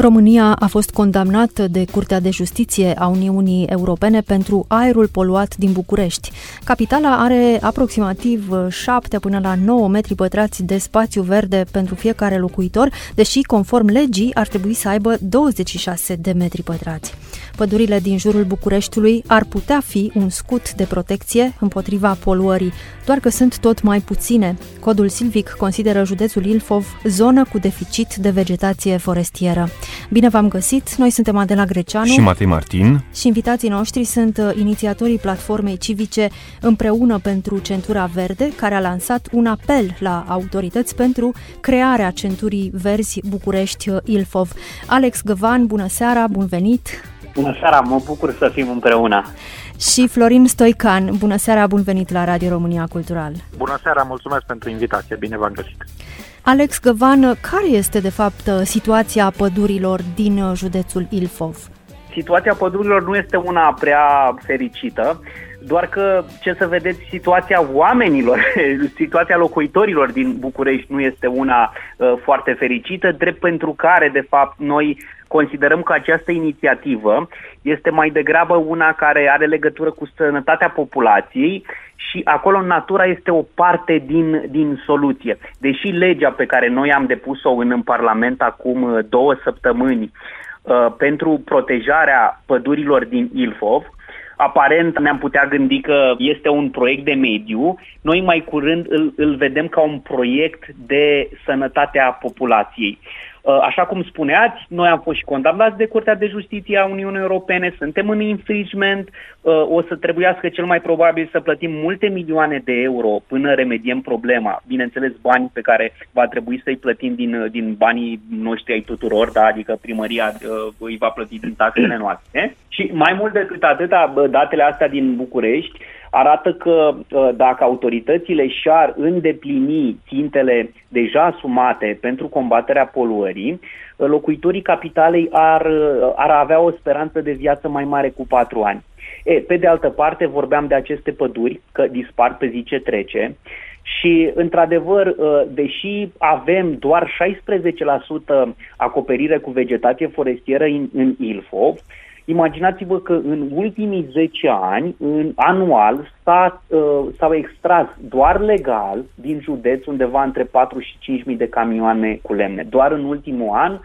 România a fost condamnată de Curtea de Justiție a Uniunii Europene pentru aerul poluat din București. Capitala are aproximativ 7 până la 9 metri pătrați de spațiu verde pentru fiecare locuitor, deși conform legii ar trebui să aibă 26 de metri pătrați. Pădurile din jurul Bucureștiului ar putea fi un scut de protecție împotriva poluării, doar că sunt tot mai puține. Codul Silvic consideră județul Ilfov zonă cu deficit de vegetație forestieră. Bine v-am găsit! Noi suntem Adela Greceanu și Matei Martin și invitații noștri sunt uh, inițiatorii platformei civice Împreună pentru Centura Verde, care a lansat un apel la autorități pentru crearea Centurii Verzi București-Ilfov. Alex Găvan, bună seara, bun venit! Bună seara, mă bucur să fim împreună. Și Florin Stoican, bună seara, bun venit la Radio România Cultural. Bună seara, mulțumesc pentru invitație, bine v-am găsit. Alex Găvan, care este de fapt situația pădurilor din județul Ilfov? Situația pădurilor nu este una prea fericită, doar că, ce să vedeți, situația oamenilor, situația locuitorilor din București nu este una uh, foarte fericită, drept pentru care, de fapt, noi considerăm că această inițiativă este mai degrabă una care are legătură cu sănătatea populației și acolo natura este o parte din, din soluție. Deși legea pe care noi am depus-o în, în Parlament acum uh, două săptămâni uh, pentru protejarea pădurilor din Ilfov, aparent ne-am putea gândi că este un proiect de mediu, noi mai curând îl, îl vedem ca un proiect de sănătate a populației. Uh, așa cum spuneați, noi am fost și condamnați de Curtea de Justiție a Uniunii Europene, suntem în infringement, uh, o să trebuiască cel mai probabil să plătim multe milioane de euro până remediem problema. Bineînțeles, bani pe care va trebui să-i plătim din, din banii noștri ai tuturor, da? adică primăria uh, îi va plăti din taxele noastre. Și mai mult decât atâta, datele astea din București, arată că uh, dacă autoritățile și-ar îndeplini țintele deja asumate pentru combaterea poluării, uh, locuitorii capitalei ar, uh, ar avea o speranță de viață mai mare cu patru ani. E, pe de altă parte, vorbeam de aceste păduri, că dispar pe zi ce trece, și, într-adevăr, deși avem doar 16% acoperire cu vegetație forestieră în, în Ilfov, Imaginați-vă că în ultimii 10 ani, în anual, s-a, uh, s-au extras doar legal din județ undeva între 4 și 5 mii de camioane cu lemne. Doar în ultimul an uh,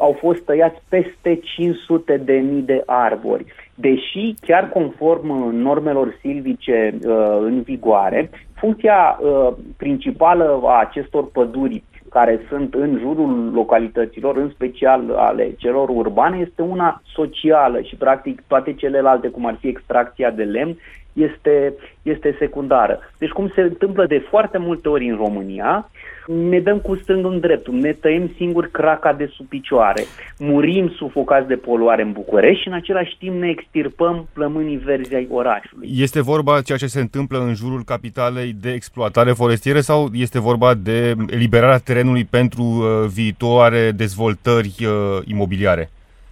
au fost tăiați peste 500 de mii de arbori. Deși, chiar conform normelor silvice uh, în vigoare, funcția uh, principală a acestor păduri care sunt în jurul localităților, în special ale celor urbane, este una socială și practic toate celelalte, cum ar fi extracția de lemn, este, este secundară. Deci cum se întâmplă de foarte multe ori în România, ne dăm cu stângul în dreptul, ne tăiem singur craca de sub picioare, murim sufocați de poluare în București și în același timp ne extirpăm plămânii verzi ai orașului. Este vorba ceea ce se întâmplă în jurul capitalei de exploatare forestieră sau este vorba de eliberarea terenului pentru uh, viitoare dezvoltări uh, imobiliare?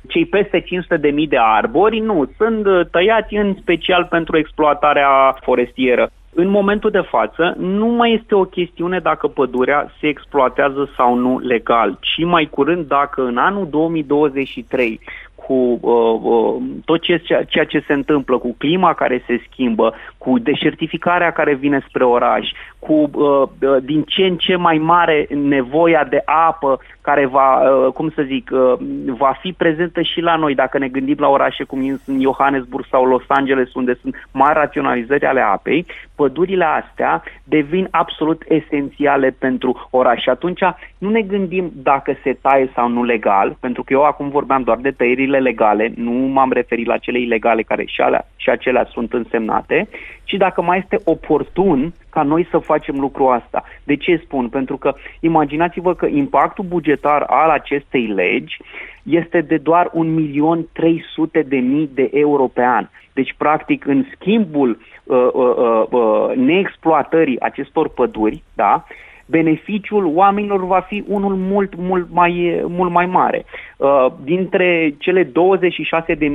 Cei peste 500.000 de, de arbori nu, sunt uh, tăiați în special pentru exploatarea forestieră. În momentul de față, nu mai este o chestiune dacă pădurea se exploatează sau nu legal, ci mai curând dacă în anul 2023 cu uh, uh, tot ce, ceea ce se întâmplă, cu clima care se schimbă, cu deșertificarea care vine spre oraș, cu uh, uh, din ce în ce mai mare nevoia de apă care va, uh, cum să zic, uh, va fi prezentă și la noi. Dacă ne gândim la orașe cum sunt Johannesburg sau Los Angeles unde sunt mari raționalizări ale apei, pădurile astea devin absolut esențiale pentru oraș. Și atunci nu ne gândim dacă se taie sau nu legal, pentru că eu acum vorbeam doar de tăierile legale, nu m-am referit la cele ilegale care și, alea, și acelea sunt însemnate, ci dacă mai este oportun ca noi să facem lucrul asta. De ce spun? Pentru că imaginați-vă că impactul bugetar al acestei legi este de doar 1.300.000 de euro pe an. Deci, practic, în schimbul uh, uh, uh, uh, neexploatării acestor păduri, da, beneficiul oamenilor va fi unul mult, mult mai, mult mai mare. Uh, dintre cele 26.000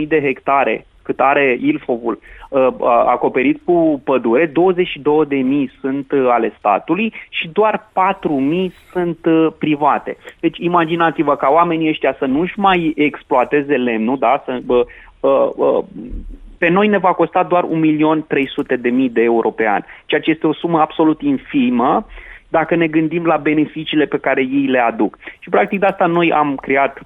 de hectare cât are Ilfovul, uh, acoperit cu pădure, 22.000 sunt uh, ale statului și doar 4.000 sunt uh, private. Deci imaginați-vă ca oamenii ăștia să nu-și mai exploateze lemnul, da? să, pe noi ne va costa doar 1.300.000 de euro pe an, ceea ce este o sumă absolut infimă dacă ne gândim la beneficiile pe care ei le aduc. Și practic de asta noi am creat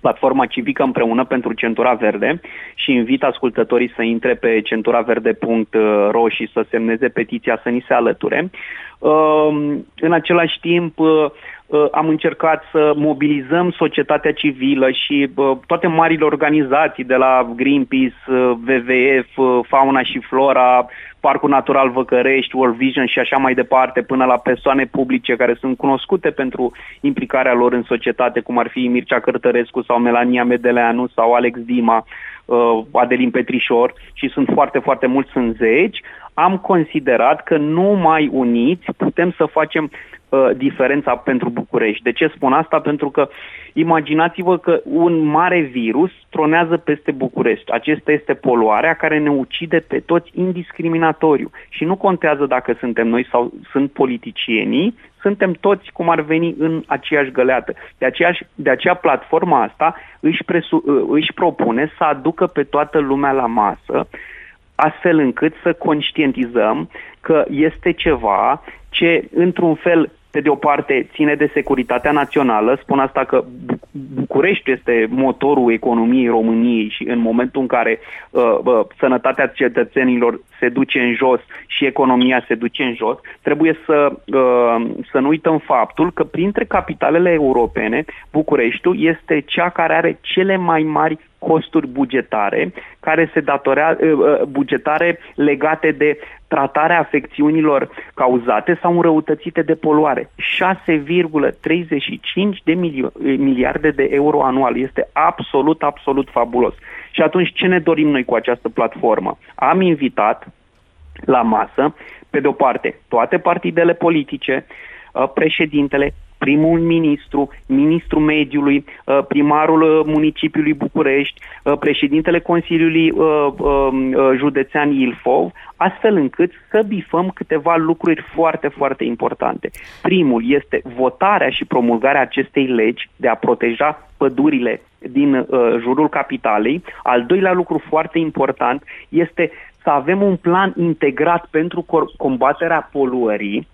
platforma civică împreună pentru Centura Verde și invit ascultătorii să intre pe centuraverde.ro și să semneze petiția să ni se alăture. Um, în același timp, uh, uh, am încercat să mobilizăm societatea civilă și uh, toate marile organizații de la Greenpeace, WWF, Fauna și Flora, Parcul Natural Văcărești, World Vision și așa mai departe, până la persoane publice care sunt cunoscute pentru implicarea lor în societate, cum ar fi Mircea Cărtărescu sau Melania Medeleanu sau Alex Dima, Adelin Petrișor și sunt foarte, foarte mulți, sunt zeci, am considerat că numai uniți putem să facem uh, diferența pentru București. De ce spun asta? Pentru că imaginați-vă că un mare virus tronează peste București. Acesta este poluarea care ne ucide pe toți indiscriminatoriu. Și nu contează dacă suntem noi sau sunt politicienii, suntem toți cum ar veni în aceeași găleată. De, aceeași, de aceea platforma asta își, presu, uh, își propune să aducă pe toată lumea la masă astfel încât să conștientizăm că este ceva ce, într-un fel, pe de o parte, ține de securitatea națională, spun asta că București este motorul economiei României și în momentul în care uh, uh, sănătatea cetățenilor se duce în jos și economia se duce în jos, trebuie să, uh, să nu uităm faptul că printre capitalele europene, Bucureștiul este cea care are cele mai mari costuri bugetare care se datorează uh, uh, bugetare legate de tratarea afecțiunilor cauzate sau înrăutățite de poluare. 6,35 de miliarde de euro anual. Este absolut, absolut fabulos. Și atunci ce ne dorim noi cu această platformă? Am invitat la masă, pe de o parte, toate partidele politice, uh, președintele, primul ministru, ministrul mediului, uh, primarul uh, municipiului București, uh, președintele Consiliului um, Județean Ilfov, astfel încât să bifăm câteva lucruri foarte, foarte importante. Primul este votarea și promulgarea acestei legi de a proteja pădurile din uh, jurul capitalei. Al doilea lucru foarte important este să avem un plan integrat pentru combaterea poluării,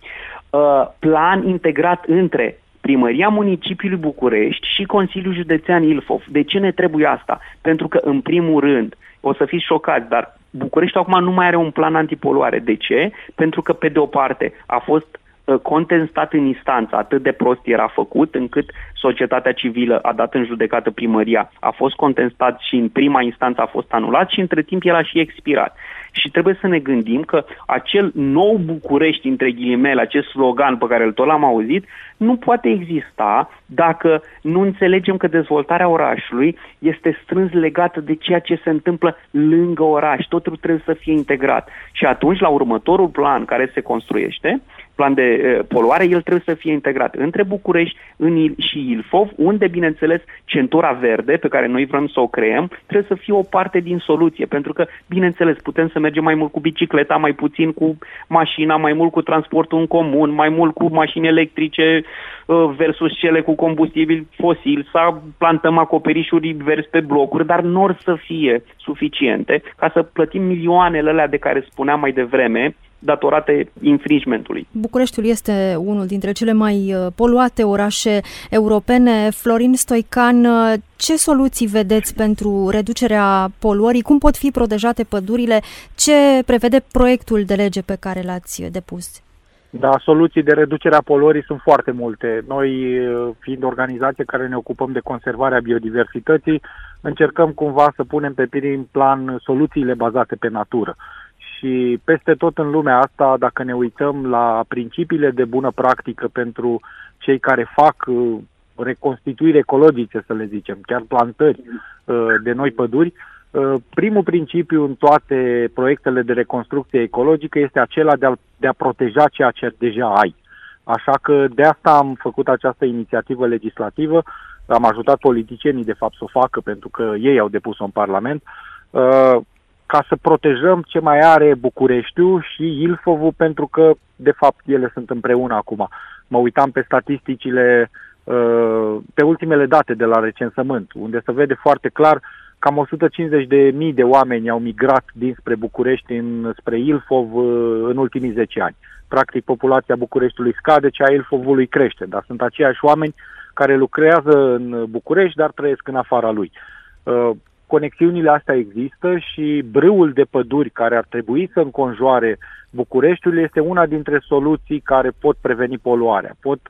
Uh, plan integrat între Primăria Municipiului București și Consiliul Județean Ilfov. De ce ne trebuie asta? Pentru că, în primul rând, o să fiți șocați, dar București acum nu mai are un plan antipoluare. De ce? Pentru că, pe de o parte, a fost uh, contestat în instanță, atât de prost era făcut, încât societatea civilă a dat în judecată primăria, a fost contestat și în prima instanță a fost anulat și între timp el a și expirat și trebuie să ne gândim că acel nou București, între ghilimele, acest slogan pe care îl tot l-am auzit, nu poate exista dacă nu înțelegem că dezvoltarea orașului este strâns legată de ceea ce se întâmplă lângă oraș. Totul trebuie să fie integrat. Și atunci, la următorul plan care se construiește, plan de uh, poluare, el trebuie să fie integrat între București în Il- și Ilfov, unde, bineînțeles, centura verde pe care noi vrem să o creăm, trebuie să fie o parte din soluție, pentru că, bineînțeles, putem să mergem mai mult cu bicicleta, mai puțin cu mașina, mai mult cu transportul în comun, mai mult cu mașini electrice uh, versus cele cu combustibil fosil, să plantăm acoperișuri verzi pe blocuri, dar nu or să fie suficiente. Ca să plătim milioanele alea de care spuneam mai devreme, datorate infringementului. Bucureștiul este unul dintre cele mai uh, poluate orașe europene. Florin Stoican, uh, ce soluții vedeți pentru reducerea poluării? Cum pot fi protejate pădurile? Ce prevede proiectul de lege pe care l-ați depus? Da, soluții de reducere a poluării sunt foarte multe. Noi, uh, fiind organizație care ne ocupăm de conservarea biodiversității, încercăm cumva să punem pe prim plan soluțiile bazate pe natură și peste tot în lumea asta, dacă ne uităm la principiile de bună practică pentru cei care fac uh, reconstituiri ecologice, să le zicem, chiar plantări uh, de noi păduri, uh, primul principiu în toate proiectele de reconstrucție ecologică este acela de a, de a proteja ceea ce deja ai. Așa că de asta am făcut această inițiativă legislativă, am ajutat politicienii de fapt să o facă pentru că ei au depus-o în Parlament, uh, ca să protejăm ce mai are Bucureștiu și Ilfovul pentru că de fapt ele sunt împreună acum. Mă uitam pe statisticile, uh, pe ultimele date de la recensământ, unde se vede foarte clar cam 150 de mii de oameni au migrat dinspre București în, spre Ilfov uh, în ultimii 10 ani. Practic, populația Bucureștiului scade, cea a Ilfovului crește, dar sunt aceiași oameni care lucrează în București, dar trăiesc în afara lui. Uh, conexiunile astea există și brâul de păduri care ar trebui să înconjoare Bucureștiul este una dintre soluții care pot preveni poluarea, pot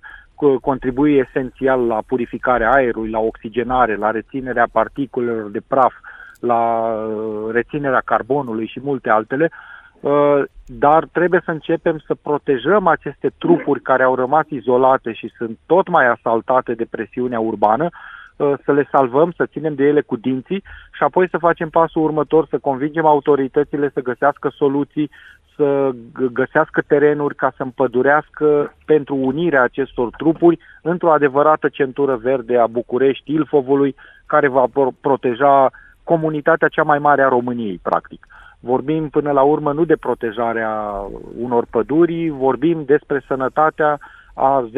contribui esențial la purificarea aerului, la oxigenare, la reținerea particulelor de praf, la uh, reținerea carbonului și multe altele, uh, dar trebuie să începem să protejăm aceste trupuri care au rămas izolate și sunt tot mai asaltate de presiunea urbană, uh, să le salvăm, să ținem de ele cu dinții și apoi să facem pasul următor, să convingem autoritățile să găsească soluții, să găsească terenuri ca să împădurească pentru unirea acestor trupuri într-o adevărată centură verde a București, Ilfovului, care va proteja comunitatea cea mai mare a României, practic. Vorbim până la urmă nu de protejarea unor păduri, vorbim despre sănătatea a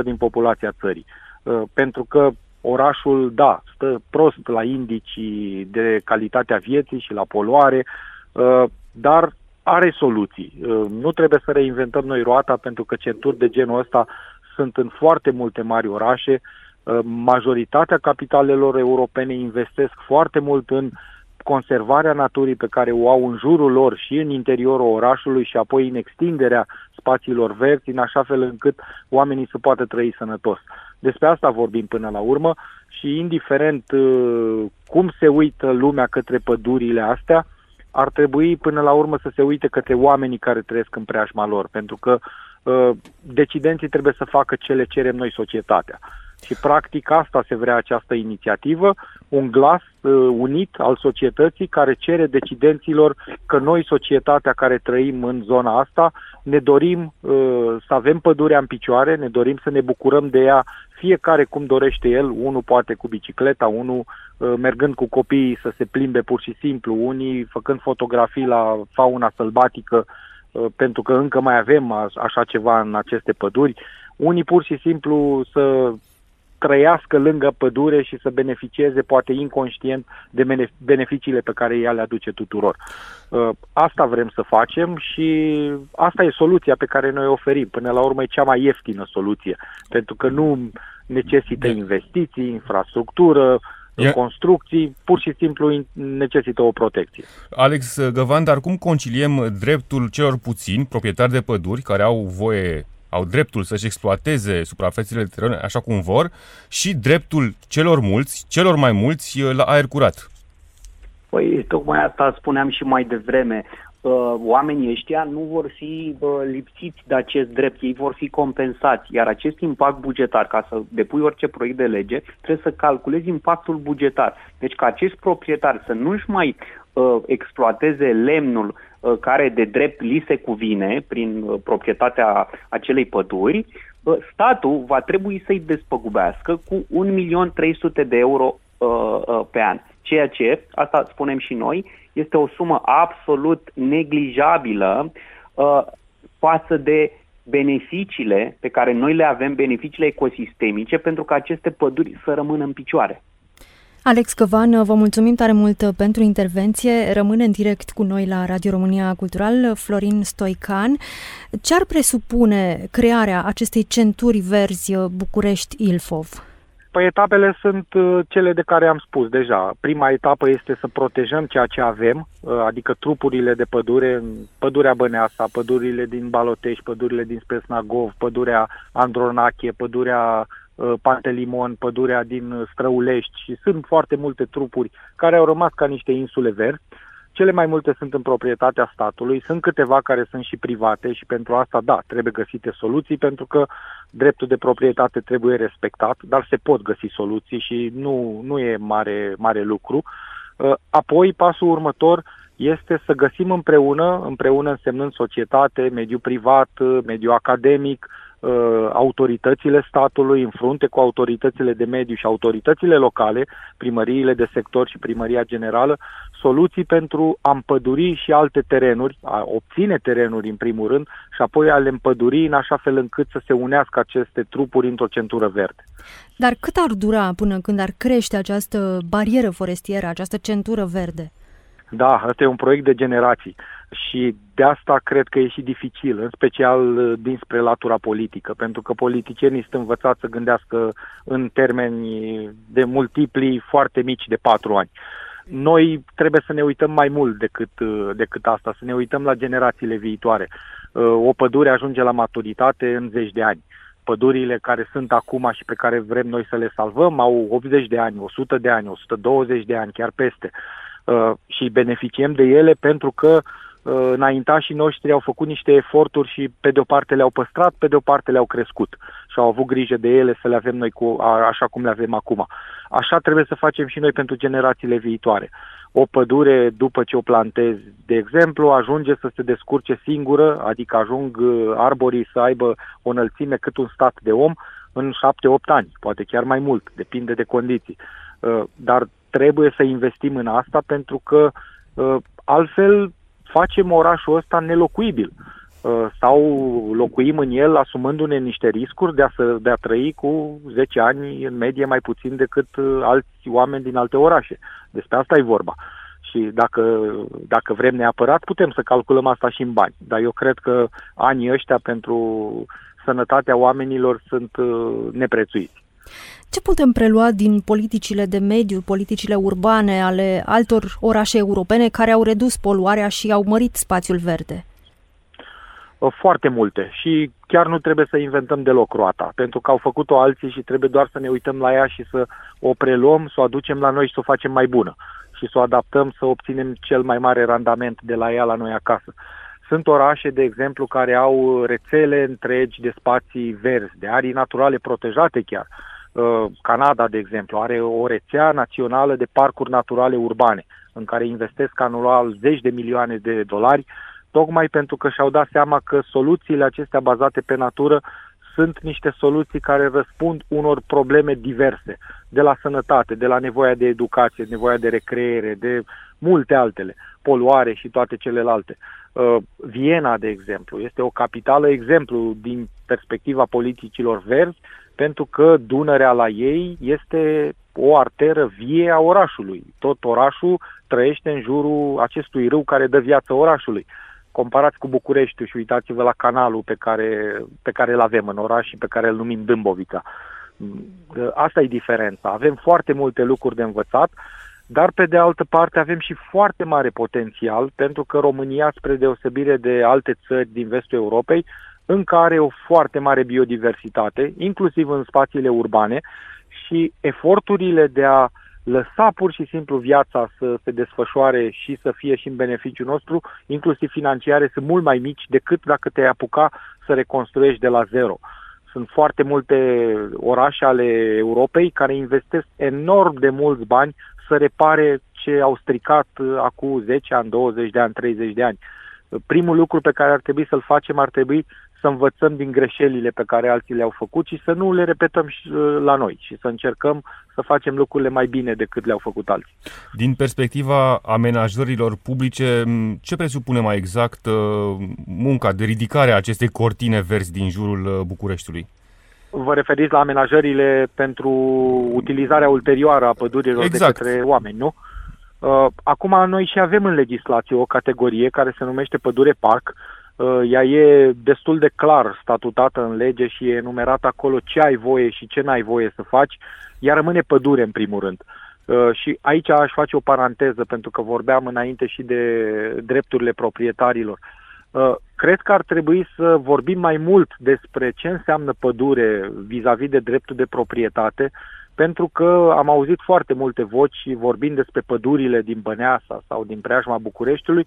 10% din populația țării. Uh, pentru că orașul, da, stă prost la indicii de calitatea vieții și la poluare, uh, dar are soluții. Uh, nu trebuie să reinventăm noi roata pentru că centuri de genul ăsta sunt în foarte multe mari orașe. Uh, majoritatea capitalelor europene investesc foarte mult în conservarea naturii pe care o au în jurul lor și în interiorul orașului și apoi în extinderea spațiilor verzi, în așa fel încât oamenii să poată trăi sănătos. Despre asta vorbim până la urmă și indiferent uh, cum se uită lumea către pădurile astea, ar trebui până la urmă să se uite către oamenii care trăiesc în preajma lor, pentru că uh, decidenții trebuie să facă ce le cerem noi societatea. Și practic asta se vrea această inițiativă, un glas uh, unit al societății care cere decidenților că noi, societatea care trăim în zona asta, ne dorim uh, să avem pădurea în picioare, ne dorim să ne bucurăm de ea fiecare cum dorește el, unul poate cu bicicleta, unul uh, mergând cu copiii să se plimbe pur și simplu, unii făcând fotografii la fauna sălbatică, uh, pentru că încă mai avem așa ceva în aceste păduri, unii pur și simplu să trăiască lângă pădure și să beneficieze, poate inconștient, de beneficiile pe care ea le aduce tuturor. Uh, asta vrem să facem și asta e soluția pe care noi o oferim. Până la urmă e cea mai ieftină soluție, pentru că nu necesită investiții, infrastructură, E... construcții, pur și simplu necesită o protecție. Alex Găvan, dar cum conciliem dreptul celor puțini proprietari de păduri care au voie au dreptul să-și exploateze suprafețele de teren așa cum vor și dreptul celor mulți, celor mai mulți, la aer curat. Păi, tocmai asta spuneam și mai devreme. Oamenii ăștia nu vor fi lipsiți de acest drept, ei vor fi compensați, iar acest impact bugetar, ca să depui orice proiect de lege, trebuie să calculezi impactul bugetar. Deci ca acest proprietar să nu-și mai uh, exploateze lemnul Uh, care de drept li se cuvine prin uh, proprietatea acelei păduri, uh, statul va trebui să-i despăgubească cu 1.300.000 de euro pe an. Ceea ce, asta spunem și noi, este o sumă absolut neglijabilă față de beneficiile pe care noi le avem, beneficiile ecosistemice, pentru că aceste păduri să rămână în picioare. Alex Căvan, vă mulțumim tare mult pentru intervenție. Rămâne în direct cu noi la Radio România Cultural Florin Stoican. Ce ar presupune crearea acestei centuri verzi București-Ilfov? Păi etapele sunt uh, cele de care am spus deja. Prima etapă este să protejăm ceea ce avem, uh, adică trupurile de pădure, pădurea Băneasa, pădurile din Balotești, pădurile din Spesnagov, pădurea Andronache, pădurea Uh, Pantelimon, pădurea din Străulești și sunt foarte multe trupuri care au rămas ca niște insule verzi. Cele mai multe sunt în proprietatea statului, sunt câteva care sunt și private și pentru asta, da, trebuie găsite soluții pentru că dreptul de proprietate trebuie respectat, dar se pot găsi soluții și nu, nu e mare, mare lucru. Uh, apoi, pasul următor este să găsim împreună, împreună însemnând societate, mediu privat, mediu academic, uh, autoritățile statului, în frunte cu autoritățile de mediu și autoritățile locale, primăriile de sector și primăria generală, soluții pentru a împăduri și alte terenuri, a obține terenuri în primul rând și apoi a le împăduri în așa fel încât să se unească aceste trupuri într-o centură verde. Dar cât ar dura până când ar crește această barieră forestieră, această centură verde? Da, asta e un proiect de generații și de asta cred că e și dificil, în special uh, dinspre latura politică, pentru că politicienii sunt învățați să gândească în termeni de multipli foarte mici de patru ani. Noi trebuie să ne uităm mai mult decât, uh, decât asta, să ne uităm la generațiile viitoare. Uh, o pădure ajunge la maturitate în zeci de ani. Pădurile care sunt acum și pe care vrem noi să le salvăm au 80 de ani, 100 de ani, 120 de ani, chiar peste. Și beneficiem de ele pentru că Uh, înaintașii noștri au făcut niște eforturi și pe de o parte le-au păstrat, pe de o parte le-au crescut și au avut grijă de ele să le avem noi cu, a, așa cum le avem acum. Așa trebuie să facem și noi pentru generațiile viitoare. O pădure, după ce o plantezi, de exemplu, ajunge să se descurce singură, adică ajung uh, arborii să aibă o înălțime cât un stat de om în 7-8 ani, poate chiar mai mult, depinde de condiții. Uh, dar trebuie să investim în asta pentru că altfel facem orașul ăsta nelocuibil uh, sau locuim în el asumându-ne niște riscuri de a, să, de a trăi cu 10 ani în medie mai puțin decât uh, alți oameni din alte orașe. Despre asta e vorba. Și dacă, dacă vrem neapărat, putem să calculăm asta și în bani. Dar eu cred că anii ăștia pentru sănătatea oamenilor sunt uh, neprețuiți. Ce putem prelua din politicile de mediu, politicile urbane ale altor orașe europene care au redus poluarea și au mărit spațiul verde? Foarte multe și chiar nu trebuie să inventăm deloc roata, pentru că au făcut-o alții și trebuie doar să ne uităm la ea și să o preluăm, să o aducem la noi și să o facem mai bună și să o adaptăm să obținem cel mai mare randament de la ea la noi acasă. Sunt orașe, de exemplu, care au rețele întregi de spații verzi, de arii naturale protejate chiar. Uh, Canada, de exemplu, are o rețea națională de parcuri naturale urbane, în care investesc anual zeci de milioane de dolari, tocmai pentru că și-au dat seama că soluțiile acestea bazate pe natură sunt niște soluții care răspund unor probleme diverse, de la sănătate, de la nevoia de educație, nevoia de recreere, de multe altele, poluare și toate celelalte. Uh, Viena, de exemplu, este o capitală exemplu din perspectiva politicilor verzi, pentru că Dunărea la ei este o arteră vie a orașului. Tot orașul trăiește în jurul acestui râu care dă viață orașului. Comparați cu București și uitați-vă la canalul pe care, pe care îl avem în oraș și pe care îl numim Dâmbovița. Asta e diferența. Avem foarte multe lucruri de învățat, dar pe de altă parte avem și foarte mare potențial pentru că România, spre deosebire de alte țări din vestul Europei, încă are o foarte mare biodiversitate, inclusiv în spațiile urbane, și eforturile de a lăsa pur și simplu viața să se desfășoare și să fie și în beneficiu nostru, inclusiv financiare, sunt mult mai mici decât dacă te-ai apuca să reconstruiești de la zero. Sunt foarte multe orașe ale Europei care investesc enorm de mulți bani să repare ce au stricat acum 10 ani, 20 de ani, 30 de ani. Primul lucru pe care ar trebui să-l facem ar trebui să învățăm din greșelile pe care alții le-au făcut și să nu le repetăm și uh, la noi și să încercăm să facem lucrurile mai bine decât le-au făcut alții. Din perspectiva amenajărilor publice, ce presupune mai exact uh, munca de ridicare a acestei cortine verzi din jurul uh, Bucureștiului? Vă referiți la amenajările pentru utilizarea ulterioară a pădurilor exact. de către oameni, nu? Acum noi și avem în legislație o categorie care se numește pădure parc, Uh, ea e destul de clar statutată în lege și e enumerat acolo ce ai voie și ce n-ai voie să faci, ea rămâne pădure în primul rând. Uh, și aici aș face o paranteză, pentru că vorbeam înainte și de drepturile proprietarilor. Uh, cred că ar trebui să vorbim mai mult despre ce înseamnă pădure vis-a-vis de dreptul de proprietate, pentru că am auzit foarte multe voci vorbind despre pădurile din Băneasa sau din preajma Bucureștiului,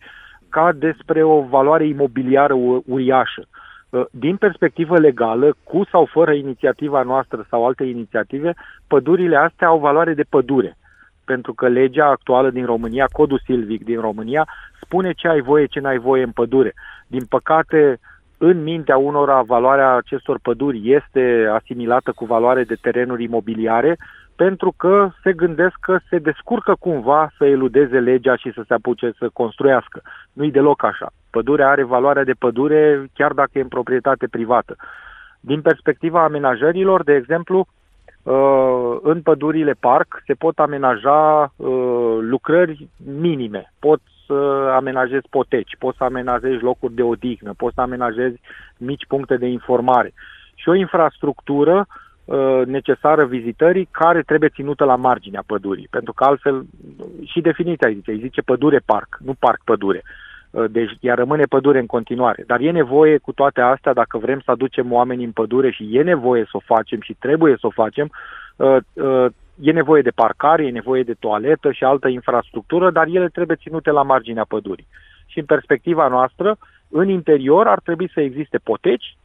ca despre o valoare imobiliară uriașă. Uh, din perspectivă legală, cu sau fără inițiativa noastră sau alte inițiative, pădurile astea au valoare de pădure. Pentru că legea actuală din România, codul silvic din România, spune ce ai voie, ce n-ai voie în pădure. Din păcate, în mintea unora valoarea acestor păduri este asimilată cu valoare de terenuri imobiliare, pentru că se gândesc că se descurcă cumva să eludeze legea și să se apuce să construiască. Nu-i deloc așa. Pădurea are valoarea de pădure chiar dacă e în proprietate privată. Din perspectiva amenajărilor, de exemplu, uh, în pădurile parc se pot amenaja uh, lucrări minime. Poți să amenajezi poteci, poți să amenajezi locuri de odihnă, poți să amenajezi mici puncte de informare. Și o infrastructură uh, necesară vizitării care trebuie ținută la marginea pădurii, pentru că altfel și definiția îi zice, îi zice pădure parc, nu parc pădure. Uh, deci ea rămâne pădure în continuare. Dar e nevoie cu toate astea, dacă vrem să aducem oamenii în pădure și e nevoie să o facem și trebuie să o facem, uh, e nevoie de parcare, e nevoie de toaletă și altă infrastructură, dar ele trebuie ținute la marginea pădurii. Și în perspectiva noastră, în interior ar trebui să existe poteci,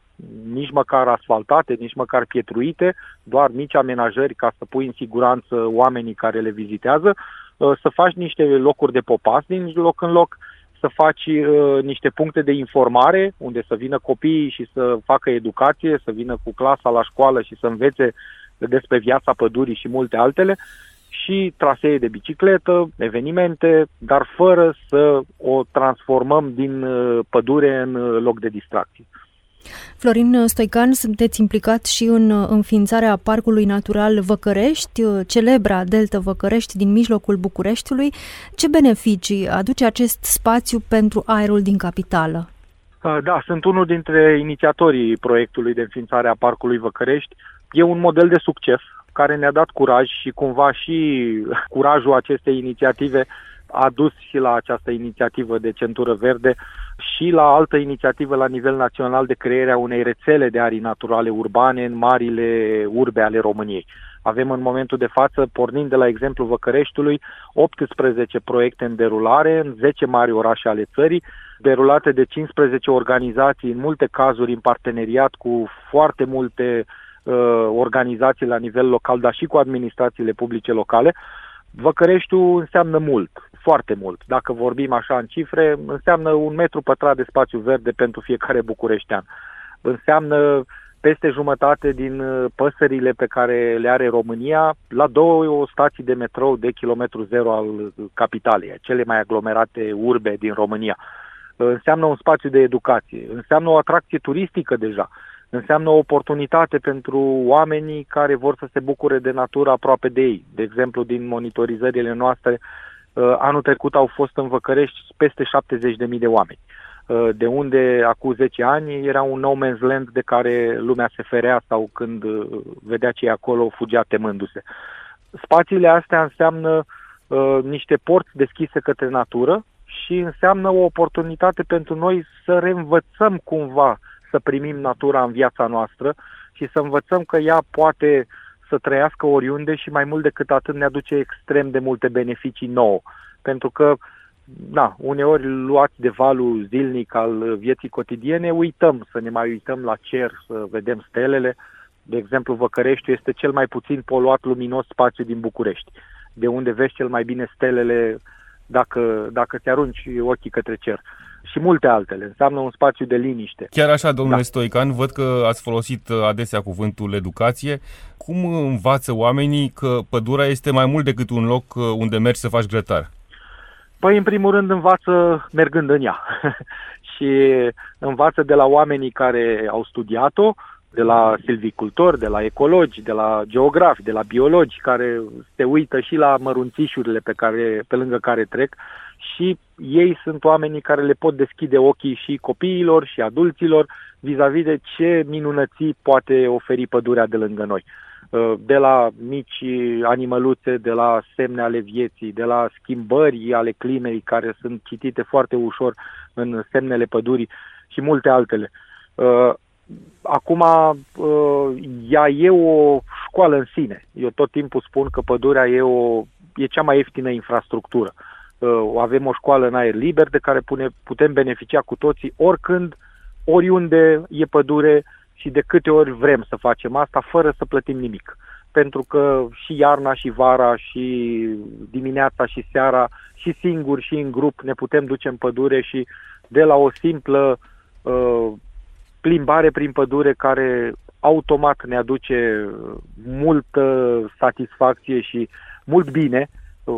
nici măcar asfaltate, nici măcar pietruite, doar mici amenajări ca să pui în siguranță oamenii care le vizitează, uh, să faci niște locuri de popas din loc în loc, să faci uh, niște puncte de informare unde să vină copiii și să facă educație, să vină cu clasa la școală și să învețe despre viața pădurii și multe altele, și trasee de bicicletă, evenimente, dar fără să o transformăm din uh, pădure în uh, loc de distracție. Florin Stoican, sunteți implicat și în uh, înființarea Parcului Natural Văcărești, celebra Delta Văcărești din mijlocul Bucureștiului. Ce beneficii aduce acest spațiu pentru aerul din capitală? Da, sunt unul dintre inițiatorii proiectului de înființare a Parcului Văcărești e un model de succes care ne-a dat curaj și cumva și curajul acestei inițiative a dus și la această inițiativă de centură verde și la altă inițiativă la nivel național de crearea unei rețele de arii naturale urbane în marile urbe ale României. Avem în momentul de față, pornind de la exemplu Văcăreștiului, 18 proiecte în derulare în 10 mari orașe ale țării, derulate de 15 organizații, în multe cazuri în parteneriat cu foarte multe uh, organizații la nivel local, dar și cu administrațiile publice locale, Văcăreștiul înseamnă mult, foarte mult. Dacă vorbim așa în cifre, înseamnă un metru pătrat de spațiu verde pentru fiecare bucureștean. Înseamnă peste jumătate din uh, păsările pe care le are România la două stații de metrou de kilometru zero al capitalei, cele mai aglomerate urbe din România. Înseamnă un spațiu de educație, înseamnă o atracție turistică deja înseamnă o oportunitate pentru oamenii care vor să se bucure de natură aproape de ei. De exemplu, din monitorizările noastre, uh, anul trecut au fost în Văcărești peste 70.000 de oameni, uh, de unde acum 10 ani era un no man's land de care lumea se ferea sau când uh, vedea ce e acolo fugea temându-se. Spațiile astea înseamnă uh, niște porți deschise către natură și înseamnă o oportunitate pentru noi să reînvățăm cumva să primim natura în viața noastră și să învățăm că ea poate să trăiască oriunde și mai mult decât atât ne aduce extrem de multe beneficii nouă. Pentru că, da, uneori luați de valul zilnic al vieții cotidiene, uităm să ne mai uităm la cer, să vedem stelele. De exemplu, Văcăreștiul este cel mai puțin poluat luminos spațiu din București, de unde vezi cel mai bine stelele dacă, dacă te arunci ochii către cer și multe altele. Înseamnă un spațiu de liniște. Chiar așa, domnule da. Stoican, văd că ați folosit uh, adesea cuvântul educație. Cum învață oamenii că pădurea este mai mult decât un loc uh, unde mergi să faci grătar? Păi, în primul rând, învață mergând în ea. și învață de la oamenii care au studiat-o, de la silvicultori, de la ecologi, de la geografi, de la biologi, care se uită și la mărunțișurile pe, care, pe lângă care trec și ei sunt oamenii care le pot deschide ochii și copiilor și adulților vis-a-vis de ce minunății poate oferi pădurea de lângă noi. Uh, de la mici animăluțe, de la semne ale vieții, de la schimbări ale climei care sunt citite foarte ușor în semnele pădurii și multe altele. Uh, acum, uh, ea e o școală în sine. Eu tot timpul spun că pădurea e, o, e cea mai ieftină infrastructură. Uh, avem o școală în aer liber de care pune, putem beneficia cu toții oricând, oriunde e pădure și de câte ori vrem să facem asta fără să plătim nimic. Pentru că și iarna și vara și dimineața și seara și singuri și în grup ne putem duce în pădure și de la o simplă uh, plimbare prin pădure care automat ne aduce multă satisfacție și mult bine,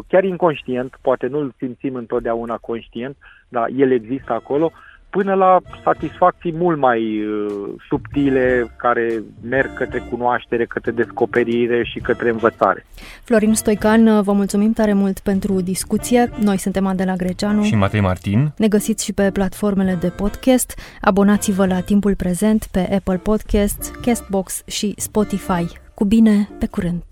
chiar inconștient, poate nu-l simțim întotdeauna conștient, dar el există acolo, până la satisfacții mult mai uh, subtile care merg către cunoaștere, către descoperire și către învățare. Florin Stoican, uh, vă mulțumim tare mult pentru discuție. Noi suntem Adela Greceanu și Matei Martin. Ne găsiți și pe platformele de podcast. Abonați-vă la Timpul Prezent pe Apple Podcast, Castbox și Spotify. Cu bine, pe curând!